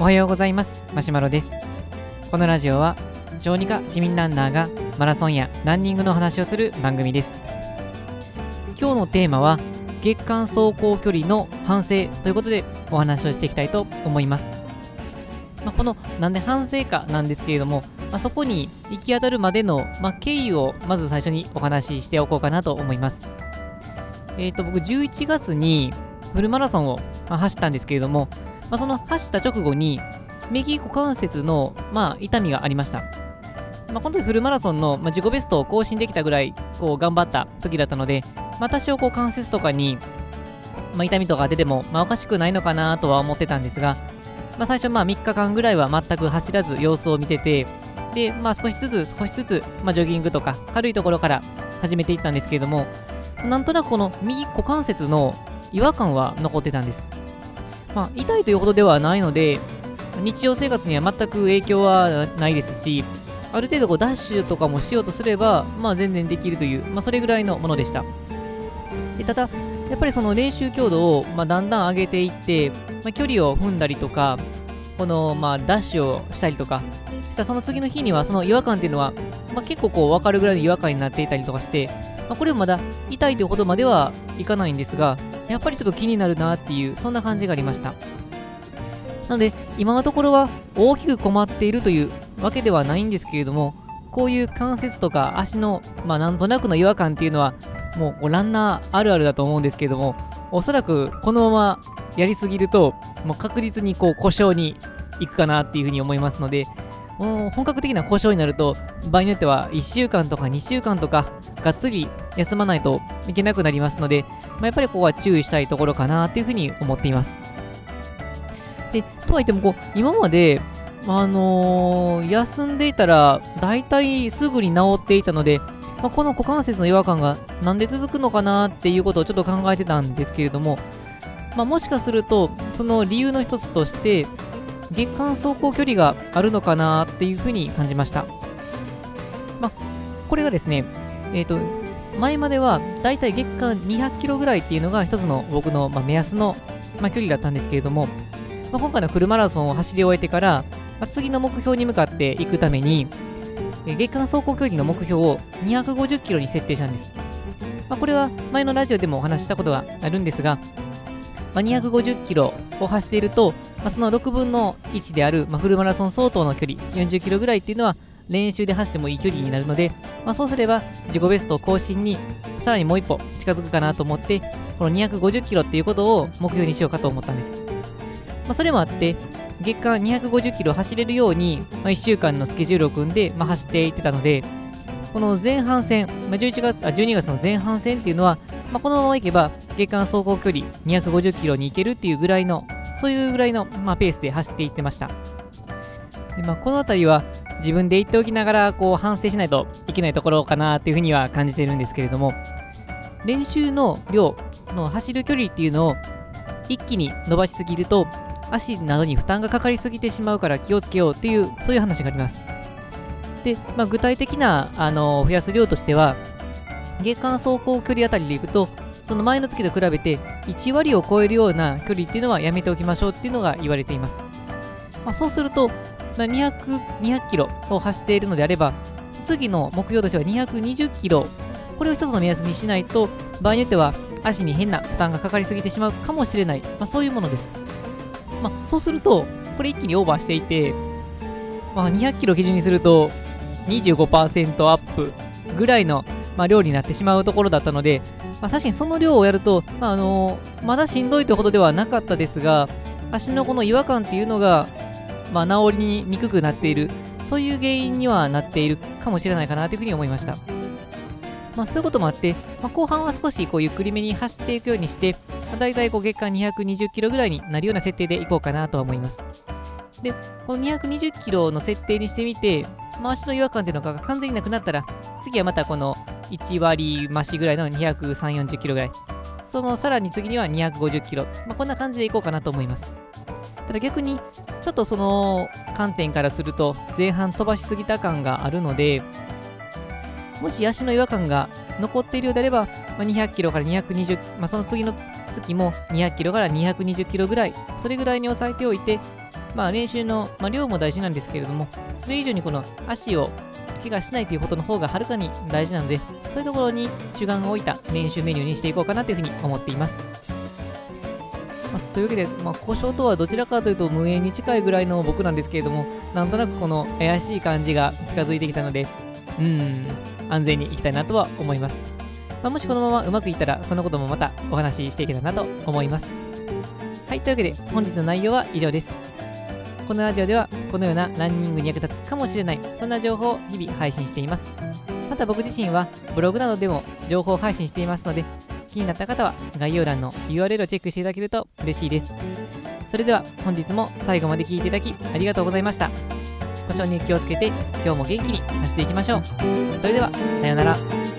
おはようございます。マシュマロです。このラジオは小児科市民ランナーがマラソンやランニングの話をする番組です。今日のテーマは月間走行距離の反省ということでお話をしていきたいと思います、まあ、このなんで反省かなんですけれども、まあ、そこに行き当たるまでの、まあ、経緯をまず最初にお話ししておこうかなと思います。えっ、ー、と僕11月にフルマラソンを走ったんですけれども、まあ、その走った直後に右股関節の、まあ、痛みがありました。まあ、この時フルマラソンの、まあ、自己ベストを更新できたぐらいこう頑張った時だったので、まあ、多少こう関節とかに、まあ、痛みとか出ても、まあ、おかしくないのかなとは思ってたんですが、まあ、最初まあ3日間ぐらいは全く走らず様子を見てて、で、まあ、少しずつ少しずつ、まあ、ジョギングとか軽いところから始めていったんですけれども、なんとなくこの右股関節の違和感は残ってたんです。まあ、痛いというほどではないので、日常生活には全く影響はないですし、ある程度こうダッシュとかもしようとすれば、まあ、全然できるという、まあ、それぐらいのものでした。でただ、やっぱりその練習強度を、まあ、だんだん上げていって、まあ、距離を踏んだりとか、この、まあ、ダッシュをしたりとか、したその次の日には、その違和感っていうのは、まあ、結構こう分かるぐらいの違和感になっていたりとかして、まあ、これもまだ痛いというほどまではいかないんですが、やっぱりちょっと気になるなっていう、そんな感じがありました。なので、今のところは大きく困っているというわけではないんですけれども、こういう関節とか足の、まあ、なんとなくの違和感っていうのは、もうランナーあるあるだと思うんですけれども、おそらくこのままやりすぎると、もう確実にこう故障に行くかなっていうふうに思いますので、本格的な故障になると、場合によっては1週間とか2週間とか、がっつり休まないといけなくなりますので、まあ、やっぱりここは注意したいところかなというふうに思っています。で、とはいってもこう、今まで、あのー、休んでいたら、大体すぐに治っていたので、まあ、この股関節の違和感がなんで続くのかなっていうことをちょっと考えてたんですけれども、まあ、もしかすると、その理由の一つとして、月間走行距離があるのかなっていうふうに感じました。まあ、これがですね、えっ、ー、と、前まではだいたい月間200キロぐらいっていうのが一つの僕の、まあ、目安の、まあ、距離だったんですけれども、まあ、今回のフルマラソンを走り終えてから、まあ、次の目標に向かっていくために、月間走行距離の目標を250キロに設定したんです。まあ、これは前のラジオでもお話したことがあるんですが、まあ、250キロを走っていると、まあ、その6分の1である、まあ、フルマラソン相当の距離、40キロぐらいっていうのは、練習で走ってもいい距離になるので、まあ、そうすれば自己ベスト更新にさらにもう一歩近づくかなと思って、この250キロっていうことを目標にしようかと思ったんです。まあ、それもあって、月間250キロ走れるように、まあ、1週間のスケジュールを組んで、まあ、走っていってたので、この前半戦、まあ、11月あ12月の前半戦っていうのは、まあ、このままいけば月間走行距離250キロに行けるっていうぐらいの、そういうぐらいの、まあ、ペースで走っていってました。でまあ、この辺りは自分で言っておきながらこう反省しないといけないところかなっていうふうには感じてるんですけれども練習の量の走る距離っていうのを一気に伸ばしすぎると足などに負担がかかりすぎてしまうから気をつけようっていうそういう話がありますで、まあ、具体的なあの増やす量としては月間走行距離あたりでいくとその前の月と比べて1割を超えるような距離っていうのはやめておきましょうっていうのが言われています、まあ、そうするとまあ、200, 200キロを走っているのであれば、次の目標としては220キロ、これを一つの目安にしないと、場合によっては足に変な負担がかかりすぎてしまうかもしれない、まあ、そういうものです。まあ、そうすると、これ一気にオーバーしていて、まあ、200キロ基準にすると25%アップぐらいの、まあ、量になってしまうところだったので、まあ、確かにその量をやると、まああの、まだしんどいというほどではなかったですが、足のこの違和感っていうのが、まあ、治りにくくなっている、そういう原因にはなっているかもしれないかなというふうに思いました。まあ、そういうこともあって、まあ、後半は少しこうゆっくりめに走っていくようにして、まあ、大体こう月間220キロぐらいになるような設定でいこうかなとは思います。で、この220キロの設定にしてみて、まあ、足の違和感っていうのが完全になくなったら、次はまたこの1割増しぐらいの230、40キロぐらい。そのさらに次には250キロ。まあ、こんな感じでいこうかなと思います。ただ逆に、ちょっとその観点からすると、前半飛ばしすぎた感があるので、もし足の違和感が残っているようであれば、まあ、200キロから220、まあ、その次の月も200キロから220キロぐらい、それぐらいに抑えておいて、まあ練習の、まあ、量も大事なんですけれども、それ以上にこの足を怪我しないということの方がはるかに大事なので、そういうところに主眼を置いた練習メニューにしていこうかなというふうに思っています。まあ、というわけで、まあ、故障とはどちらかというと無縁に近いぐらいの僕なんですけれども、なんとなくこの怪しい感じが近づいてきたので、うん、安全に行きたいなとは思います。まあ、もしこのままうまくいったら、そのこともまたお話ししていけたらなと思います。はい、というわけで本日の内容は以上です。このラジオではこのようなランニングに役立つかもしれない、そんな情報を日々配信しています。また僕自身はブログなどでも情報を配信していますので、気になった方は概要欄の URL をチェックしていただけると嬉しいです。それでは本日も最後まで聴いていただきありがとうございました。故障に気をつけて今日も元気に走っていきましょう。それでは、さようなら。